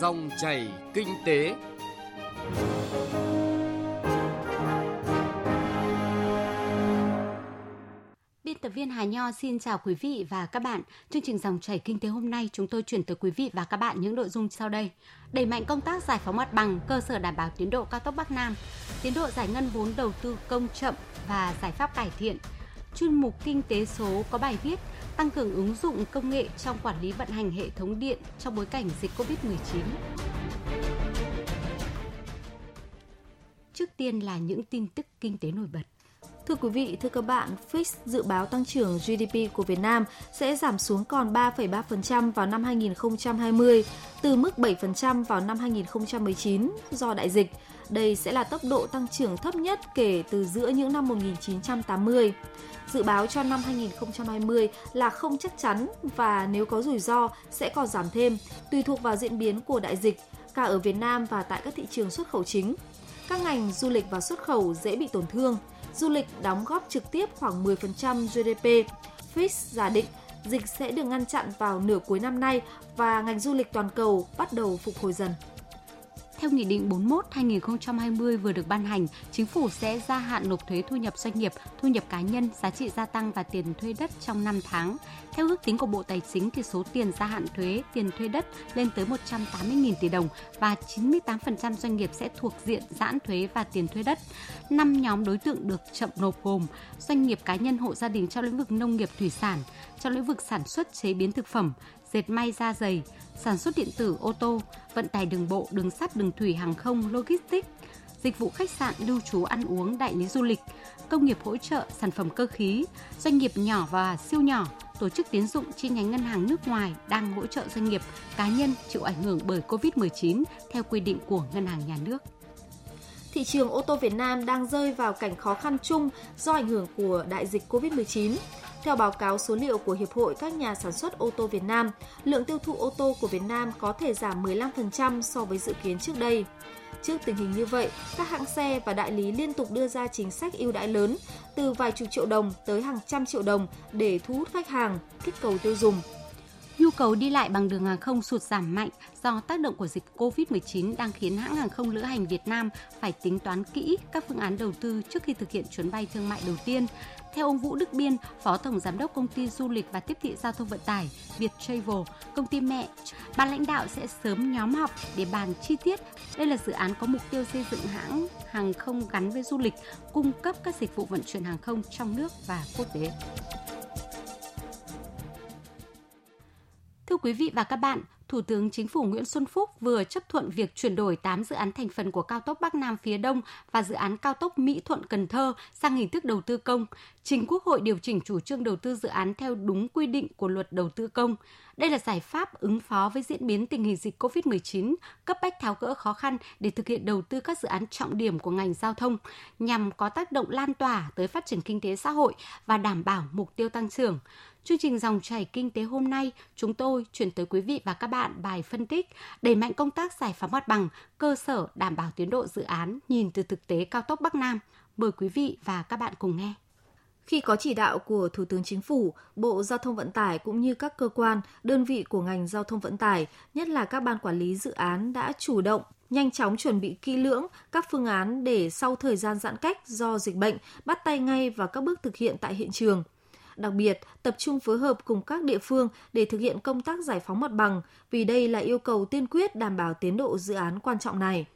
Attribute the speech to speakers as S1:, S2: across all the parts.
S1: Dòng chảy kinh tế.
S2: Biên tập viên Hà Nho xin chào quý vị và các bạn. Chương trình dòng chảy kinh tế hôm nay chúng tôi chuyển tới quý vị và các bạn những nội dung sau đây. Đẩy mạnh công tác giải phóng mặt bằng, cơ sở đảm bảo tiến độ cao tốc Bắc Nam, tiến độ giải ngân vốn đầu tư công chậm và giải pháp cải thiện. Chuyên mục kinh tế số có bài viết tăng cường ứng dụng công nghệ trong quản lý vận hành hệ thống điện trong bối cảnh dịch Covid-19. Trước tiên là những tin tức kinh tế nổi bật.
S3: Thưa quý vị, thưa các bạn, Fitch dự báo tăng trưởng GDP của Việt Nam sẽ giảm xuống còn 3,3% vào năm 2020, từ mức 7% vào năm 2019 do đại dịch. Đây sẽ là tốc độ tăng trưởng thấp nhất kể từ giữa những năm 1980. Dự báo cho năm 2020 là không chắc chắn và nếu có rủi ro sẽ còn giảm thêm, tùy thuộc vào diễn biến của đại dịch, cả ở Việt Nam và tại các thị trường xuất khẩu chính. Các ngành du lịch và xuất khẩu dễ bị tổn thương. Du lịch đóng góp trực tiếp khoảng 10% GDP. Fitch giả định dịch sẽ được ngăn chặn vào nửa cuối năm nay và ngành du lịch toàn cầu bắt đầu phục hồi dần.
S2: Theo Nghị định 41-2020 vừa được ban hành, Chính phủ sẽ gia hạn nộp thuế thu nhập doanh nghiệp, thu nhập cá nhân, giá trị gia tăng và tiền thuê đất trong 5 tháng. Theo ước tính của Bộ Tài chính thì số tiền gia hạn thuế, tiền thuê đất lên tới 180.000 tỷ đồng và 98% doanh nghiệp sẽ thuộc diện giãn thuế và tiền thuê đất. Năm nhóm đối tượng được chậm nộp gồm doanh nghiệp cá nhân hộ gia đình trong lĩnh vực nông nghiệp thủy sản, trong lĩnh vực sản xuất chế biến thực phẩm, dệt may da dày, sản xuất điện tử, ô tô, vận tải đường bộ, đường sắt, đường thủy, hàng không, logistics, dịch vụ khách sạn, lưu trú, ăn uống, đại lý du lịch, công nghiệp hỗ trợ, sản phẩm cơ khí, doanh nghiệp nhỏ và siêu nhỏ, tổ chức tiến dụng chi nhánh ngân hàng nước ngoài đang hỗ trợ doanh nghiệp, cá nhân chịu ảnh hưởng bởi COVID-19 theo quy định của ngân hàng nhà nước
S3: thị trường ô tô Việt Nam đang rơi vào cảnh khó khăn chung do ảnh hưởng của đại dịch COVID-19. Theo báo cáo số liệu của Hiệp hội các nhà sản xuất ô tô Việt Nam, lượng tiêu thụ ô tô của Việt Nam có thể giảm 15% so với dự kiến trước đây. Trước tình hình như vậy, các hãng xe và đại lý liên tục đưa ra chính sách ưu đãi lớn từ vài chục triệu đồng tới hàng trăm triệu đồng để thu hút khách hàng, kích cầu tiêu dùng.
S2: Nhu cầu đi lại bằng đường hàng không sụt giảm mạnh do tác động của dịch COVID-19 đang khiến hãng hàng không lữ hành Việt Nam phải tính toán kỹ các phương án đầu tư trước khi thực hiện chuyến bay thương mại đầu tiên. Theo ông Vũ Đức Biên, Phó Tổng Giám đốc Công ty Du lịch và Tiếp thị Giao thông Vận tải Việt Travel, công ty mẹ, ban lãnh đạo sẽ sớm nhóm họp để bàn chi tiết. Đây là dự án có mục tiêu xây dựng hãng hàng không gắn với du lịch, cung cấp các dịch vụ vận chuyển hàng không trong nước và quốc tế. Quý vị và các bạn, Thủ tướng Chính phủ Nguyễn Xuân Phúc vừa chấp thuận việc chuyển đổi 8 dự án thành phần của cao tốc Bắc Nam phía Đông và dự án cao tốc Mỹ Thuận Cần Thơ sang hình thức đầu tư công, trình Quốc hội điều chỉnh chủ trương đầu tư dự án theo đúng quy định của luật đầu tư công. Đây là giải pháp ứng phó với diễn biến tình hình dịch COVID-19, cấp bách tháo gỡ khó khăn để thực hiện đầu tư các dự án trọng điểm của ngành giao thông nhằm có tác động lan tỏa tới phát triển kinh tế xã hội và đảm bảo mục tiêu tăng trưởng. Chương trình dòng chảy kinh tế hôm nay, chúng tôi chuyển tới quý vị và các bạn bài phân tích đẩy mạnh công tác giải phóng mặt bằng, cơ sở đảm bảo tiến độ dự án nhìn từ thực tế cao tốc Bắc Nam. Mời quý vị và các bạn cùng nghe.
S3: Khi có chỉ đạo của Thủ tướng Chính phủ, Bộ Giao thông Vận tải cũng như các cơ quan, đơn vị của ngành giao thông vận tải, nhất là các ban quản lý dự án đã chủ động nhanh chóng chuẩn bị kỹ lưỡng các phương án để sau thời gian giãn cách do dịch bệnh bắt tay ngay vào các bước thực hiện tại hiện trường – đặc biệt tập trung phối hợp cùng các địa phương để thực hiện công tác giải phóng mặt bằng, vì đây là yêu cầu tiên quyết đảm bảo tiến độ dự án quan trọng này.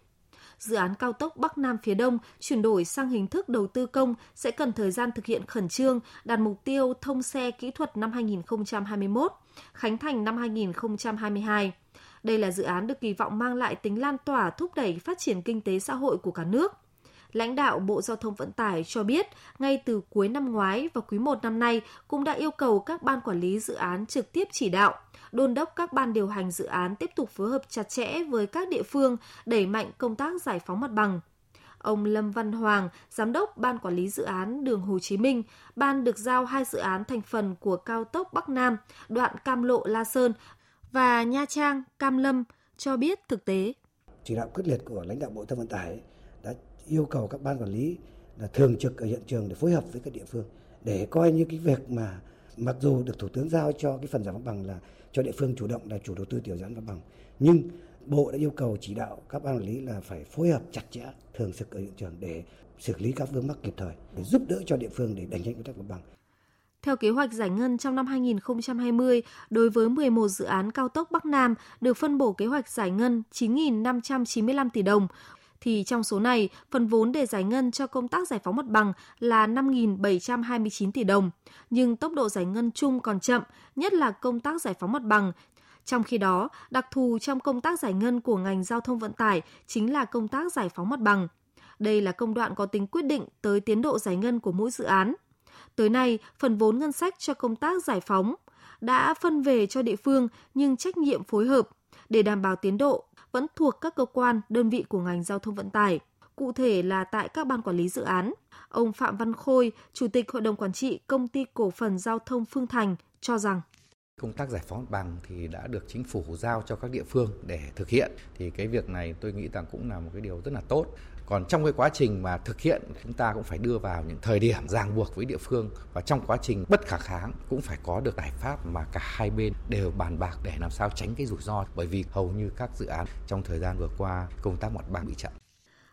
S3: Dự án cao tốc Bắc Nam phía Đông chuyển đổi sang hình thức đầu tư công sẽ cần thời gian thực hiện khẩn trương, đạt mục tiêu thông xe kỹ thuật năm 2021, khánh thành năm 2022. Đây là dự án được kỳ vọng mang lại tính lan tỏa thúc đẩy phát triển kinh tế xã hội của cả nước lãnh đạo Bộ Giao thông Vận tải cho biết, ngay từ cuối năm ngoái và quý 1 năm nay cũng đã yêu cầu các ban quản lý dự án trực tiếp chỉ đạo, đôn đốc các ban điều hành dự án tiếp tục phối hợp chặt chẽ với các địa phương đẩy mạnh công tác giải phóng mặt bằng. Ông Lâm Văn Hoàng, giám đốc ban quản lý dự án đường Hồ Chí Minh, ban được giao hai dự án thành phần của cao tốc Bắc Nam, đoạn Cam Lộ La Sơn và Nha Trang Cam Lâm cho biết thực tế.
S4: Chỉ đạo quyết liệt của lãnh đạo Bộ Giao thông Vận tải yêu cầu các ban quản lý là thường trực ở hiện trường để phối hợp với các địa phương để coi như cái việc mà mặc dù được thủ tướng giao cho cái phần giải phóng bằng là cho địa phương chủ động là chủ đầu tư tiểu giãn mặt bằng nhưng Bộ đã yêu cầu chỉ đạo các ban quản lý là phải phối hợp chặt chẽ, thường trực ở hiện trường để xử lý các vướng mắc kịp thời, để giúp đỡ cho địa phương để đẩy nhanh công tác mặt bằng.
S3: Theo kế hoạch giải ngân trong năm 2020, đối với 11 dự án cao tốc Bắc Nam được phân bổ kế hoạch giải ngân 9.595 tỷ đồng, thì trong số này, phần vốn để giải ngân cho công tác giải phóng mặt bằng là 5.729 tỷ đồng. Nhưng tốc độ giải ngân chung còn chậm, nhất là công tác giải phóng mặt bằng. Trong khi đó, đặc thù trong công tác giải ngân của ngành giao thông vận tải chính là công tác giải phóng mặt bằng. Đây là công đoạn có tính quyết định tới tiến độ giải ngân của mỗi dự án. Tới nay, phần vốn ngân sách cho công tác giải phóng đã phân về cho địa phương nhưng trách nhiệm phối hợp để đảm bảo tiến độ vẫn thuộc các cơ quan, đơn vị của ngành giao thông vận tải, cụ thể là tại các ban quản lý dự án. Ông Phạm Văn Khôi, Chủ tịch Hội đồng Quản trị Công ty Cổ phần Giao thông Phương Thành cho rằng.
S5: Công tác giải phóng bằng thì đã được chính phủ giao cho các địa phương để thực hiện. Thì cái việc này tôi nghĩ rằng cũng là một cái điều rất là tốt còn trong cái quá trình mà thực hiện chúng ta cũng phải đưa vào những thời điểm ràng buộc với địa phương. Và trong quá trình bất khả kháng cũng phải có được giải pháp mà cả hai bên đều bàn bạc để làm sao tránh cái rủi ro. Bởi vì hầu như các dự án trong thời gian vừa qua công tác mặt bằng bị chậm.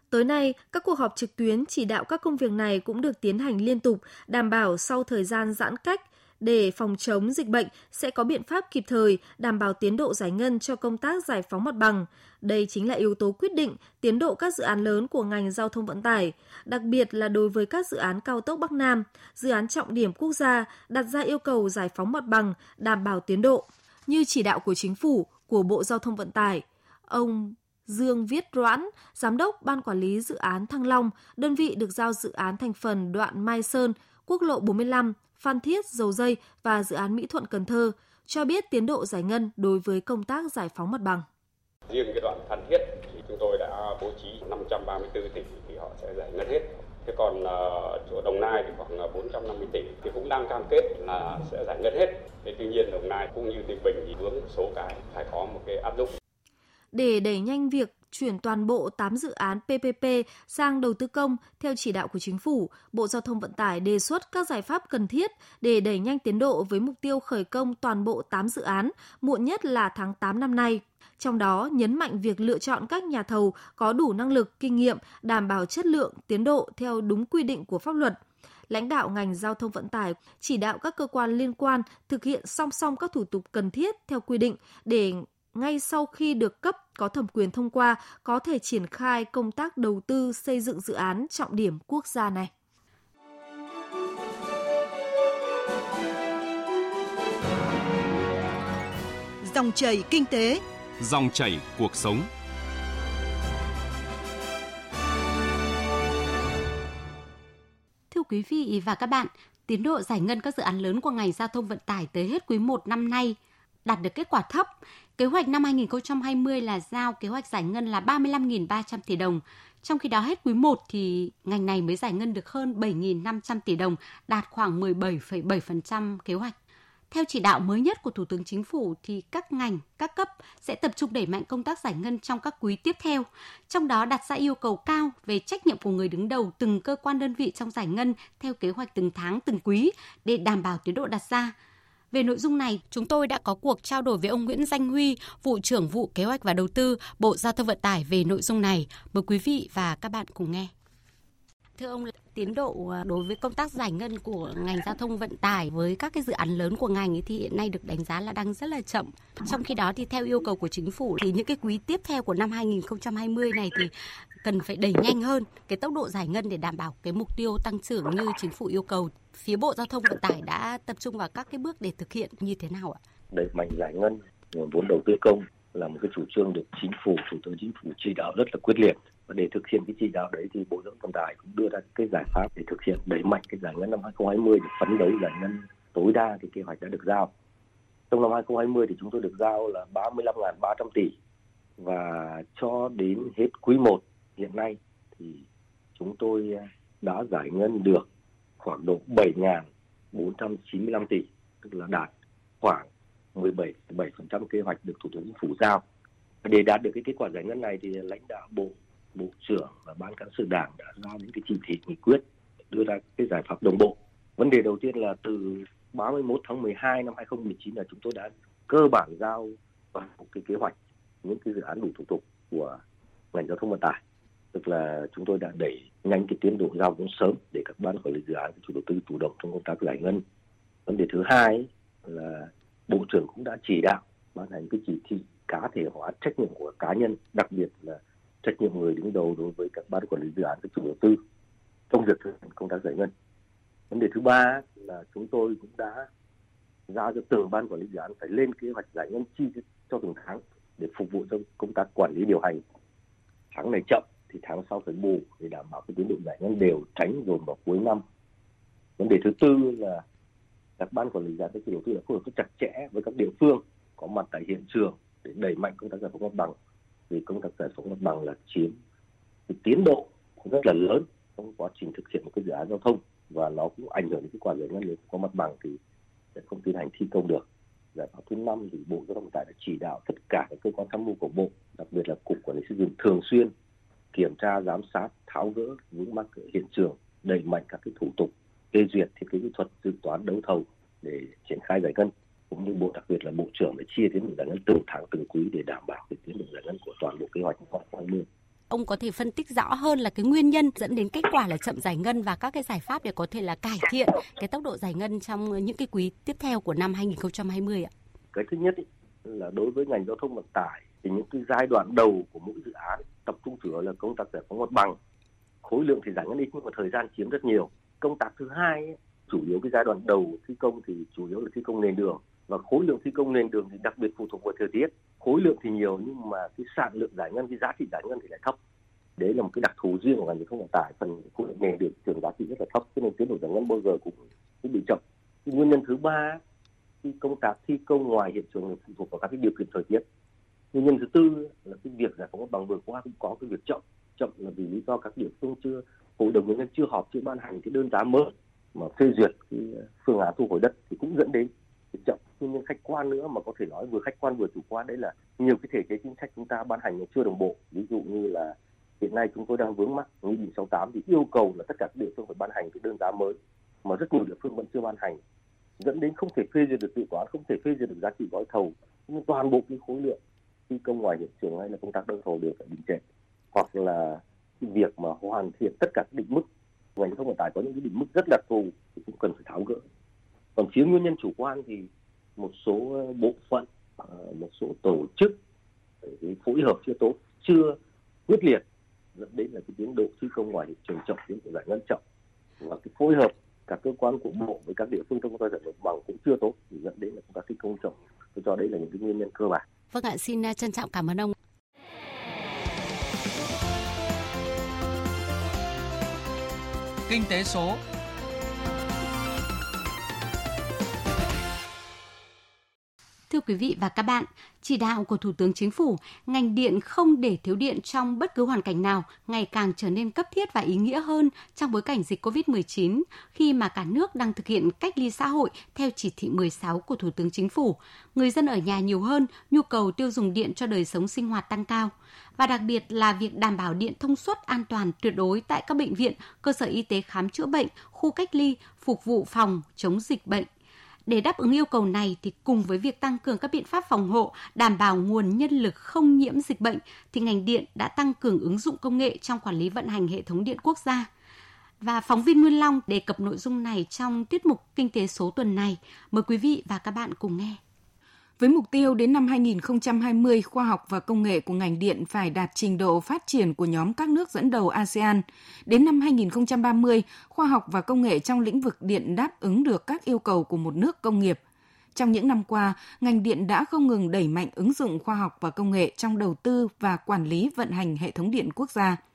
S3: Tới nay, các cuộc họp trực tuyến chỉ đạo các công việc này cũng được tiến hành liên tục, đảm bảo sau thời gian giãn cách, để phòng chống dịch bệnh sẽ có biện pháp kịp thời đảm bảo tiến độ giải ngân cho công tác giải phóng mặt bằng. Đây chính là yếu tố quyết định tiến độ các dự án lớn của ngành giao thông vận tải, đặc biệt là đối với các dự án cao tốc Bắc Nam, dự án trọng điểm quốc gia đặt ra yêu cầu giải phóng mặt bằng, đảm bảo tiến độ. Như chỉ đạo của chính phủ, của Bộ Giao thông Vận tải, ông Dương Viết Doãn, Giám đốc Ban Quản lý Dự án Thăng Long, đơn vị được giao dự án thành phần đoạn Mai Sơn, quốc lộ 45, Phan Thiết, Dầu Dây và dự án Mỹ Thuận Cần Thơ cho biết tiến độ giải ngân đối với công tác giải phóng mặt bằng.
S6: Riêng cái đoạn Phan Thiết thì chúng tôi đã bố trí 534 tỷ thì họ sẽ giải ngân hết. Thế còn uh, chỗ Đồng Nai thì khoảng 450 tỷ thì cũng đang cam kết là sẽ giải ngân hết. Thế tuy nhiên Đồng Nai cũng như Ninh Bình thì vướng số cái phải có một cái áp dụng.
S3: Để đẩy nhanh việc chuyển toàn bộ 8 dự án PPP sang đầu tư công theo chỉ đạo của chính phủ, Bộ Giao thông Vận tải đề xuất các giải pháp cần thiết để đẩy nhanh tiến độ với mục tiêu khởi công toàn bộ 8 dự án, muộn nhất là tháng 8 năm nay. Trong đó, nhấn mạnh việc lựa chọn các nhà thầu có đủ năng lực, kinh nghiệm, đảm bảo chất lượng, tiến độ theo đúng quy định của pháp luật lãnh đạo ngành giao thông vận tải chỉ đạo các cơ quan liên quan thực hiện song song các thủ tục cần thiết theo quy định để ngay sau khi được cấp có thẩm quyền thông qua có thể triển khai công tác đầu tư xây dựng dự án trọng điểm quốc gia này.
S7: Dòng chảy kinh tế,
S8: dòng chảy cuộc sống.
S2: Thưa quý vị và các bạn, tiến độ giải ngân các dự án lớn của ngành giao thông vận tải tới hết quý 1 năm nay đạt được kết quả thấp. Kế hoạch năm 2020 là giao kế hoạch giải ngân là 35.300 tỷ đồng. Trong khi đó hết quý 1 thì ngành này mới giải ngân được hơn 7.500 tỷ đồng, đạt khoảng 17,7% kế hoạch. Theo chỉ đạo mới nhất của Thủ tướng Chính phủ thì các ngành, các cấp sẽ tập trung đẩy mạnh công tác giải ngân trong các quý tiếp theo. Trong đó đặt ra yêu cầu cao về trách nhiệm của người đứng đầu từng cơ quan đơn vị trong giải ngân theo kế hoạch từng tháng, từng quý để đảm bảo tiến độ đặt ra về nội dung này, chúng tôi đã có cuộc trao đổi với ông Nguyễn Danh Huy, vụ trưởng vụ kế hoạch và đầu tư, Bộ Giao thông Vận tải về nội dung này. Mời quý vị và các bạn cùng nghe. Thưa ông, tiến độ à, đối với công tác giải ngân của ngành giao thông vận tải với các cái dự án lớn của ngành ấy thì hiện nay được đánh giá là đang rất là chậm. Trong khi đó thì theo yêu cầu của chính phủ thì những cái quý tiếp theo của năm 2020 này thì cần phải đẩy nhanh hơn cái tốc độ giải ngân để đảm bảo cái mục tiêu tăng trưởng như chính phủ yêu cầu. Phía Bộ Giao thông Vận tải đã tập trung vào các cái bước để thực hiện như thế nào ạ?
S9: Đẩy mạnh giải ngân nguồn vốn đầu tư công là một cái chủ trương được chính phủ, thủ tướng chính phủ chỉ đạo rất là quyết liệt và để thực hiện cái chỉ đạo đấy thì Bộ Giao thông Vận tải cũng đưa ra cái giải pháp để thực hiện đẩy mạnh cái giải ngân năm 2020 để phấn đấu giải ngân tối đa cái kế hoạch đã được giao. Trong năm 2020 thì chúng tôi được giao là 35.300 tỷ và cho đến hết quý 1 hiện nay thì chúng tôi à, đã giải ngân được khoảng độ 7.495 tỷ, tức là đạt khoảng 17,7% kế hoạch được Thủ tướng Chính phủ giao. Để đạt được cái kết quả giải ngân này thì lãnh đạo Bộ bộ trưởng và ban cán sự đảng đã ra những cái chỉ thị nghị quyết đưa ra cái giải pháp đồng bộ. Vấn đề đầu tiên là từ 31 tháng 12 năm 2019 là chúng tôi đã cơ bản giao toàn một cái kế hoạch, những cái dự án đủ thủ tục của ngành giao thông vận tải. Tức là chúng tôi đã đẩy nhanh cái tiến độ giao vốn sớm để các ban quản lý dự án chủ đầu tư chủ động trong công tác giải ngân. Vấn đề thứ hai là bộ trưởng cũng đã chỉ đạo ban hành cái chỉ thị cá thể hóa trách nhiệm của cá nhân, đặc biệt là trách nhiệm người đứng đầu đối với các ban quản lý dự án, các chủ đầu tư trong việc thực hiện công tác giải ngân. Vấn đề thứ ba là chúng tôi cũng đã giao cho từng ban quản lý dự án phải lên kế hoạch giải ngân chi cho từng tháng để phục vụ cho công tác quản lý điều hành. Tháng này chậm thì tháng sau phải bù để đảm bảo cái tiến độ giải ngân đều tránh dồn vào cuối năm. Vấn đề thứ tư là các ban quản lý dự án, các chủ đầu tư đã phối hợp rất chặt chẽ với các địa phương có mặt tại hiện trường để đẩy mạnh công tác giải phóng mặt bằng vì công tác giải phóng mặt bằng là chiếm cái tiến độ rất là lớn trong quá trình thực hiện một cái dự án giao thông và nó cũng ảnh hưởng đến cái quản lý ngân nếu có mặt bằng thì sẽ không tiến hành thi công được. Giải pháp thứ năm thì bộ giao thông vận tải đã chỉ đạo tất cả các cơ quan tham mưu của bộ, đặc biệt là cục quản lý xây dựng thường xuyên kiểm tra, giám sát, tháo gỡ vướng mắc ở hiện trường, đẩy mạnh các cái thủ tục phê duyệt thiết kế kỹ thuật dự toán đấu thầu để triển khai giải ngân cũng như bộ đặc biệt là bộ trưởng để chia tiến độ giải ngân từng tháng từng quý để đảm bảo cái tiến độ giải ngân của toàn bộ kế hoạch năm 2020
S2: ông có thể phân tích rõ hơn là cái nguyên nhân dẫn đến kết quả là chậm giải ngân và các cái giải pháp để có thể là cải thiện cái tốc độ giải ngân trong những cái quý tiếp theo của năm 2020 ạ?
S9: Cái thứ nhất ý, là đối với ngành giao thông vận tải thì những cái giai đoạn đầu của mỗi dự án tập trung chủ yếu là công tác giải phóng mặt bằng. Khối lượng thì giải ngân ít nhưng mà thời gian chiếm rất nhiều. Công tác thứ hai ấy, chủ yếu cái giai đoạn đầu thi công thì chủ yếu là thi công nền đường và khối lượng thi công nền đường thì đặc biệt phụ thuộc vào thời tiết. Khối lượng thì nhiều nhưng mà cái sản lượng giải ngân cái giá trị giải ngân thì lại thấp. Đấy là một cái đặc thù riêng của ngành giao thông vận tải. Phần khối lượng nền đường thường giá trị rất là thấp cho nên tiến độ giải ngân bao giờ cũng, cũng bị chậm. Cái nguyên nhân thứ ba khi công tác thi công ngoài hiện trường phụ thuộc vào các cái điều kiện thời tiết. Nguyên nhân thứ tư là cái việc giải phóng mặt bằng vừa qua cũng có cái việc chậm. Chậm là vì lý do các địa phương chưa hội đồng nhân dân chưa họp chưa ban hành cái đơn giá mới mà phê duyệt cái phương án thu hồi đất thì cũng dẫn đến nguyên nhân khách quan nữa mà có thể nói vừa khách quan vừa chủ quan. Đấy là nhiều cái thể chế chính sách chúng ta ban hành chưa đồng bộ. Ví dụ như là hiện nay chúng tôi đang vướng mắc nghị định 68 thì yêu cầu là tất cả các địa phương phải ban hành cái đơn giá mới mà rất nhiều địa phương vẫn chưa ban hành. Dẫn đến không thể phê duyệt được dự toán, không thể phê duyệt được giá trị gói thầu. Nhưng toàn bộ cái khối lượng thi công ngoài hiện trường hay là công tác đấu thầu đều phải đình trệ. Hoặc là việc mà hoàn thiện tất cả các định mức, ngành giao thông vận tải có những cái định mức rất đặc thù thì cũng cần phải tháo gỡ. Còn phía nguyên nhân chủ quan thì một số ờ, bộ phận ờ, một số tổ chức phối hợp chưa tốt chưa quyết liệt dẫn đến là cái tiến độ thi công ngoài hiện trường chậm tiến độ giải ngân chậm. Và cái phối hợp các cơ quan của bộ với các địa phương trong công tác giải phóng bằng cũng chưa tốt thì dẫn đến là công tác thi công chậm. Tôi cho đấy là những cái nguyên nhân cơ bản.
S2: Vâng ạ xin ờ, trân trọng cảm ơn ông.
S10: Kinh tế số
S2: quý vị và các bạn, chỉ đạo của Thủ tướng Chính phủ, ngành điện không để thiếu điện trong bất cứ hoàn cảnh nào ngày càng trở nên cấp thiết và ý nghĩa hơn trong bối cảnh dịch COVID-19 khi mà cả nước đang thực hiện cách ly xã hội theo chỉ thị 16 của Thủ tướng Chính phủ. Người dân ở nhà nhiều hơn, nhu cầu tiêu dùng điện cho đời sống sinh hoạt tăng cao. Và đặc biệt là việc đảm bảo điện thông suốt an toàn tuyệt đối tại các bệnh viện, cơ sở y tế khám chữa bệnh, khu cách ly, phục vụ phòng chống dịch bệnh để đáp ứng yêu cầu này thì cùng với việc tăng cường các biện pháp phòng hộ, đảm bảo nguồn nhân lực không nhiễm dịch bệnh thì ngành điện đã tăng cường ứng dụng công nghệ trong quản lý vận hành hệ thống điện quốc gia. Và phóng viên Nguyên Long đề cập nội dung này trong tiết mục Kinh tế số tuần này. Mời quý vị và các bạn cùng nghe.
S11: Với mục tiêu đến năm 2020, khoa học và công nghệ của ngành điện phải đạt trình độ phát triển của nhóm các nước dẫn đầu ASEAN. Đến năm 2030, khoa học và công nghệ trong lĩnh vực điện đáp ứng được các yêu cầu của một nước công nghiệp. Trong những năm qua, ngành điện đã không ngừng đẩy mạnh ứng dụng khoa học và công nghệ trong đầu tư và quản lý vận hành hệ thống điện quốc gia –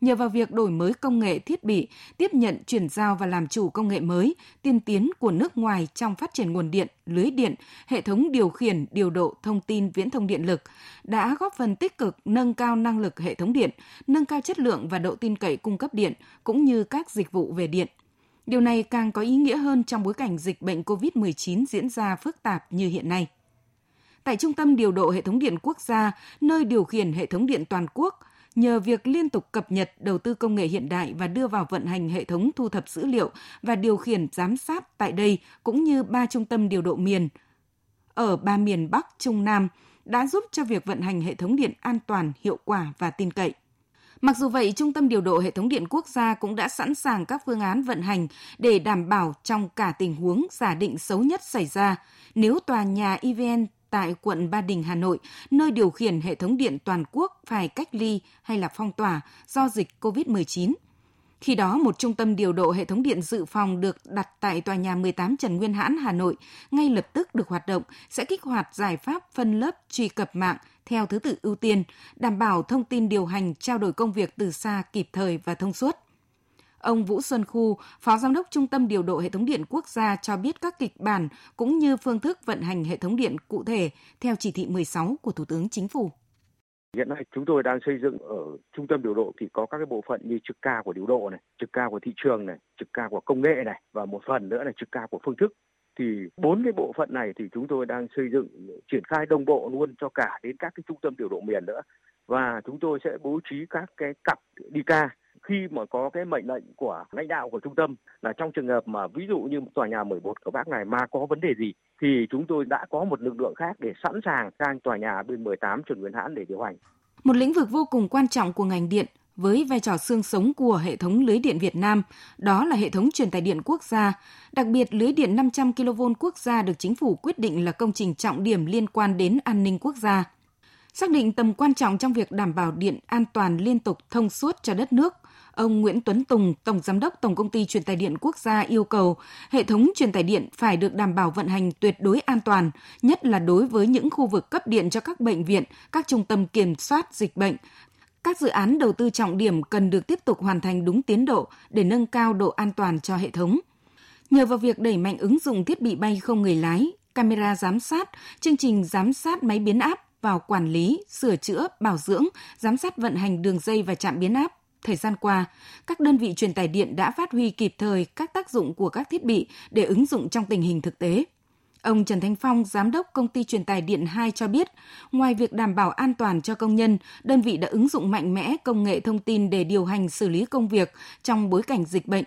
S11: nhờ vào việc đổi mới công nghệ thiết bị, tiếp nhận, chuyển giao và làm chủ công nghệ mới, tiên tiến của nước ngoài trong phát triển nguồn điện, lưới điện, hệ thống điều khiển, điều độ thông tin viễn thông điện lực, đã góp phần tích cực nâng cao năng lực hệ thống điện, nâng cao chất lượng và độ tin cậy cung cấp điện, cũng như các dịch vụ về điện. Điều này càng có ý nghĩa hơn trong bối cảnh dịch bệnh COVID-19 diễn ra phức tạp như hiện nay. Tại Trung tâm Điều độ Hệ thống điện quốc gia, nơi điều khiển hệ thống điện toàn quốc – nhờ việc liên tục cập nhật đầu tư công nghệ hiện đại và đưa vào vận hành hệ thống thu thập dữ liệu và điều khiển giám sát tại đây cũng như ba trung tâm điều độ miền ở ba miền Bắc, Trung Nam đã giúp cho việc vận hành hệ thống điện an toàn, hiệu quả và tin cậy. Mặc dù vậy, Trung tâm điều độ hệ thống điện quốc gia cũng đã sẵn sàng các phương án vận hành để đảm bảo trong cả tình huống giả định xấu nhất xảy ra nếu tòa nhà EVN tại quận Ba Đình, Hà Nội, nơi điều khiển hệ thống điện toàn quốc phải cách ly hay là phong tỏa do dịch COVID-19. Khi đó, một trung tâm điều độ hệ thống điện dự phòng được đặt tại tòa nhà 18 Trần Nguyên Hãn, Hà Nội, ngay lập tức được hoạt động, sẽ kích hoạt giải pháp phân lớp truy cập mạng theo thứ tự ưu tiên, đảm bảo thông tin điều hành trao đổi công việc từ xa kịp thời và thông suốt. Ông Vũ Xuân Khu, Phó Giám đốc Trung tâm Điều độ Hệ thống Điện Quốc gia cho biết các kịch bản cũng như phương thức vận hành hệ thống điện cụ thể theo chỉ thị 16 của Thủ tướng Chính phủ.
S12: Hiện nay chúng tôi đang xây dựng ở trung tâm điều độ thì có các cái bộ phận như trực ca của điều độ này, trực ca của thị trường này, trực ca của công nghệ này và một phần nữa là trực ca của phương thức. Thì bốn cái bộ phận này thì chúng tôi đang xây dựng triển khai đồng bộ luôn cho cả đến các cái trung tâm điều độ miền nữa. Và chúng tôi sẽ bố trí các cái cặp đi ca khi mà có cái mệnh lệnh của lãnh đạo của trung tâm là trong trường hợp mà ví dụ như tòa nhà 11 của bác này mà có vấn đề gì thì chúng tôi đã có một lực lượng khác để sẵn sàng sang tòa nhà bên 18 Trần Nguyên Hãn để điều hành.
S11: Một lĩnh vực vô cùng quan trọng của ngành điện với vai trò xương sống của hệ thống lưới điện Việt Nam, đó là hệ thống truyền tải điện quốc gia. Đặc biệt, lưới điện 500 kV quốc gia được chính phủ quyết định là công trình trọng điểm liên quan đến an ninh quốc gia. Xác định tầm quan trọng trong việc đảm bảo điện an toàn liên tục thông suốt cho đất nước, Ông Nguyễn Tuấn Tùng, Tổng Giám đốc Tổng Công ty Truyền tải điện Quốc gia yêu cầu hệ thống truyền tải điện phải được đảm bảo vận hành tuyệt đối an toàn, nhất là đối với những khu vực cấp điện cho các bệnh viện, các trung tâm kiểm soát dịch bệnh. Các dự án đầu tư trọng điểm cần được tiếp tục hoàn thành đúng tiến độ để nâng cao độ an toàn cho hệ thống. Nhờ vào việc đẩy mạnh ứng dụng thiết bị bay không người lái, camera giám sát, chương trình giám sát máy biến áp vào quản lý, sửa chữa, bảo dưỡng, giám sát vận hành đường dây và trạm biến áp, Thời gian qua, các đơn vị truyền tải điện đã phát huy kịp thời các tác dụng của các thiết bị để ứng dụng trong tình hình thực tế. Ông Trần Thanh Phong, giám đốc công ty truyền tải điện 2 cho biết, ngoài việc đảm bảo an toàn cho công nhân, đơn vị đã ứng dụng mạnh mẽ công nghệ thông tin để điều hành xử lý công việc trong bối cảnh dịch bệnh,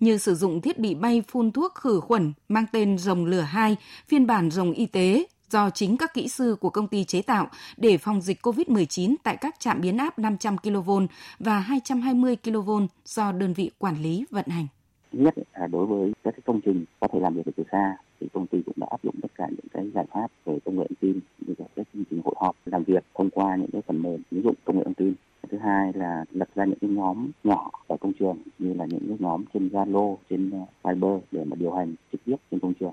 S11: như sử dụng thiết bị bay phun thuốc khử khuẩn mang tên rồng lửa 2, phiên bản rồng y tế, do chính các kỹ sư của công ty chế tạo để phòng dịch COVID-19 tại các trạm biến áp 500 kV và 220 kV do đơn vị quản lý vận hành.
S13: Nhất là đối với các công trình có thể làm việc từ xa thì công ty cũng đã áp dụng tất cả những cái giải pháp về công nghệ thông tin như là các chương trình hội họp làm việc thông qua những cái phần mềm ứng dụng công nghệ thông tin thứ hai là lập ra những cái nhóm nhỏ ở công trường như là những cái nhóm trên Zalo, trên Viber để mà điều hành trực tiếp trên công trường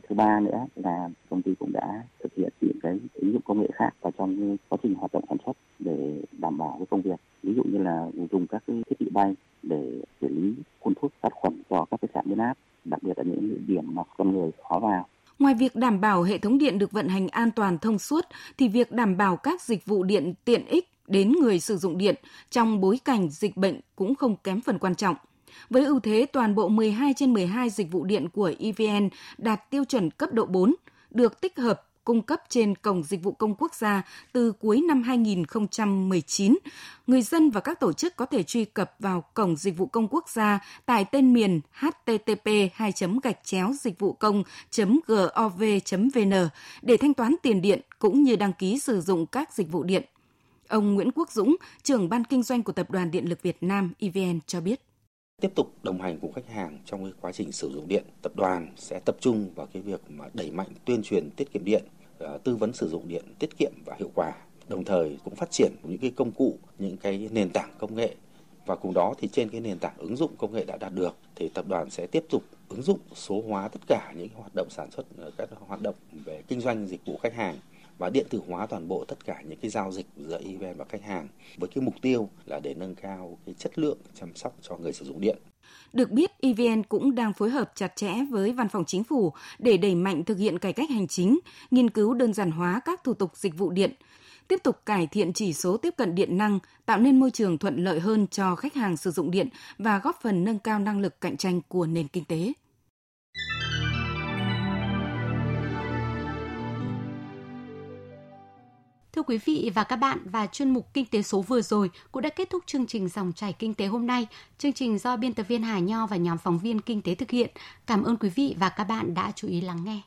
S13: cái thứ ba nữa là công ty cũng đã thực hiện những cái ứng dụng công nghệ khác vào trong quá trình hoạt động sản xuất để đảm bảo cái công việc ví dụ như là dùng các cái thiết bị bay để xử lý phun thuốc sát khuẩn cho các cái trạm biến áp, đặc biệt là những điểm mà con người khó vào
S11: Ngoài việc đảm bảo hệ thống điện được vận hành an toàn thông suốt, thì việc đảm bảo các dịch vụ điện tiện ích đến người sử dụng điện trong bối cảnh dịch bệnh cũng không kém phần quan trọng. Với ưu thế toàn bộ 12 trên 12 dịch vụ điện của EVN đạt tiêu chuẩn cấp độ 4, được tích hợp cung cấp trên Cổng Dịch vụ Công Quốc gia từ cuối năm 2019. Người dân và các tổ chức có thể truy cập vào Cổng Dịch vụ Công Quốc gia tại tên miền http 2 gạch chéo dịch vụ công gov vn để thanh toán tiền điện cũng như đăng ký sử dụng các dịch vụ điện. Ông Nguyễn Quốc Dũng, trưởng ban kinh doanh của Tập đoàn Điện lực Việt Nam EVN cho biết
S14: tiếp tục đồng hành cùng khách hàng trong cái quá trình sử dụng điện. Tập đoàn sẽ tập trung vào cái việc mà đẩy mạnh tuyên truyền tiết kiệm điện, ờ, tư vấn sử dụng điện tiết kiệm và hiệu quả. Đồng thời cũng phát triển những cái công cụ, những cái nền tảng công nghệ và cùng đó thì trên cái nền tảng ứng dụng công nghệ đã đạt được thì tập đoàn sẽ tiếp tục ứng dụng số hóa tất cả những hoạt động sản xuất ờ, các hoạt động về kinh doanh dịch vụ khách hàng và điện tử hóa toàn bộ tất cả những cái giao dịch giữa evn và khách hàng với cái mục tiêu là để nâng cao cái chất lượng chăm sóc cho người sử dụng điện.
S11: Được biết, EVN cũng đang phối hợp chặt chẽ với Văn phòng Chính phủ để đẩy mạnh thực hiện cải cách hành chính, nghiên cứu đơn giản hóa các thủ tục dịch vụ điện, tiếp tục cải thiện chỉ số tiếp cận điện năng, tạo nên môi trường thuận lợi hơn cho khách hàng sử dụng điện và góp phần nâng cao năng lực cạnh tranh của nền kinh tế.
S2: Thưa quý vị và các bạn, và chuyên mục Kinh tế số vừa rồi cũng đã kết thúc chương trình Dòng chảy Kinh tế hôm nay. Chương trình do biên tập viên Hà Nho và nhóm phóng viên Kinh tế thực hiện. Cảm ơn quý vị và các bạn đã chú ý lắng nghe.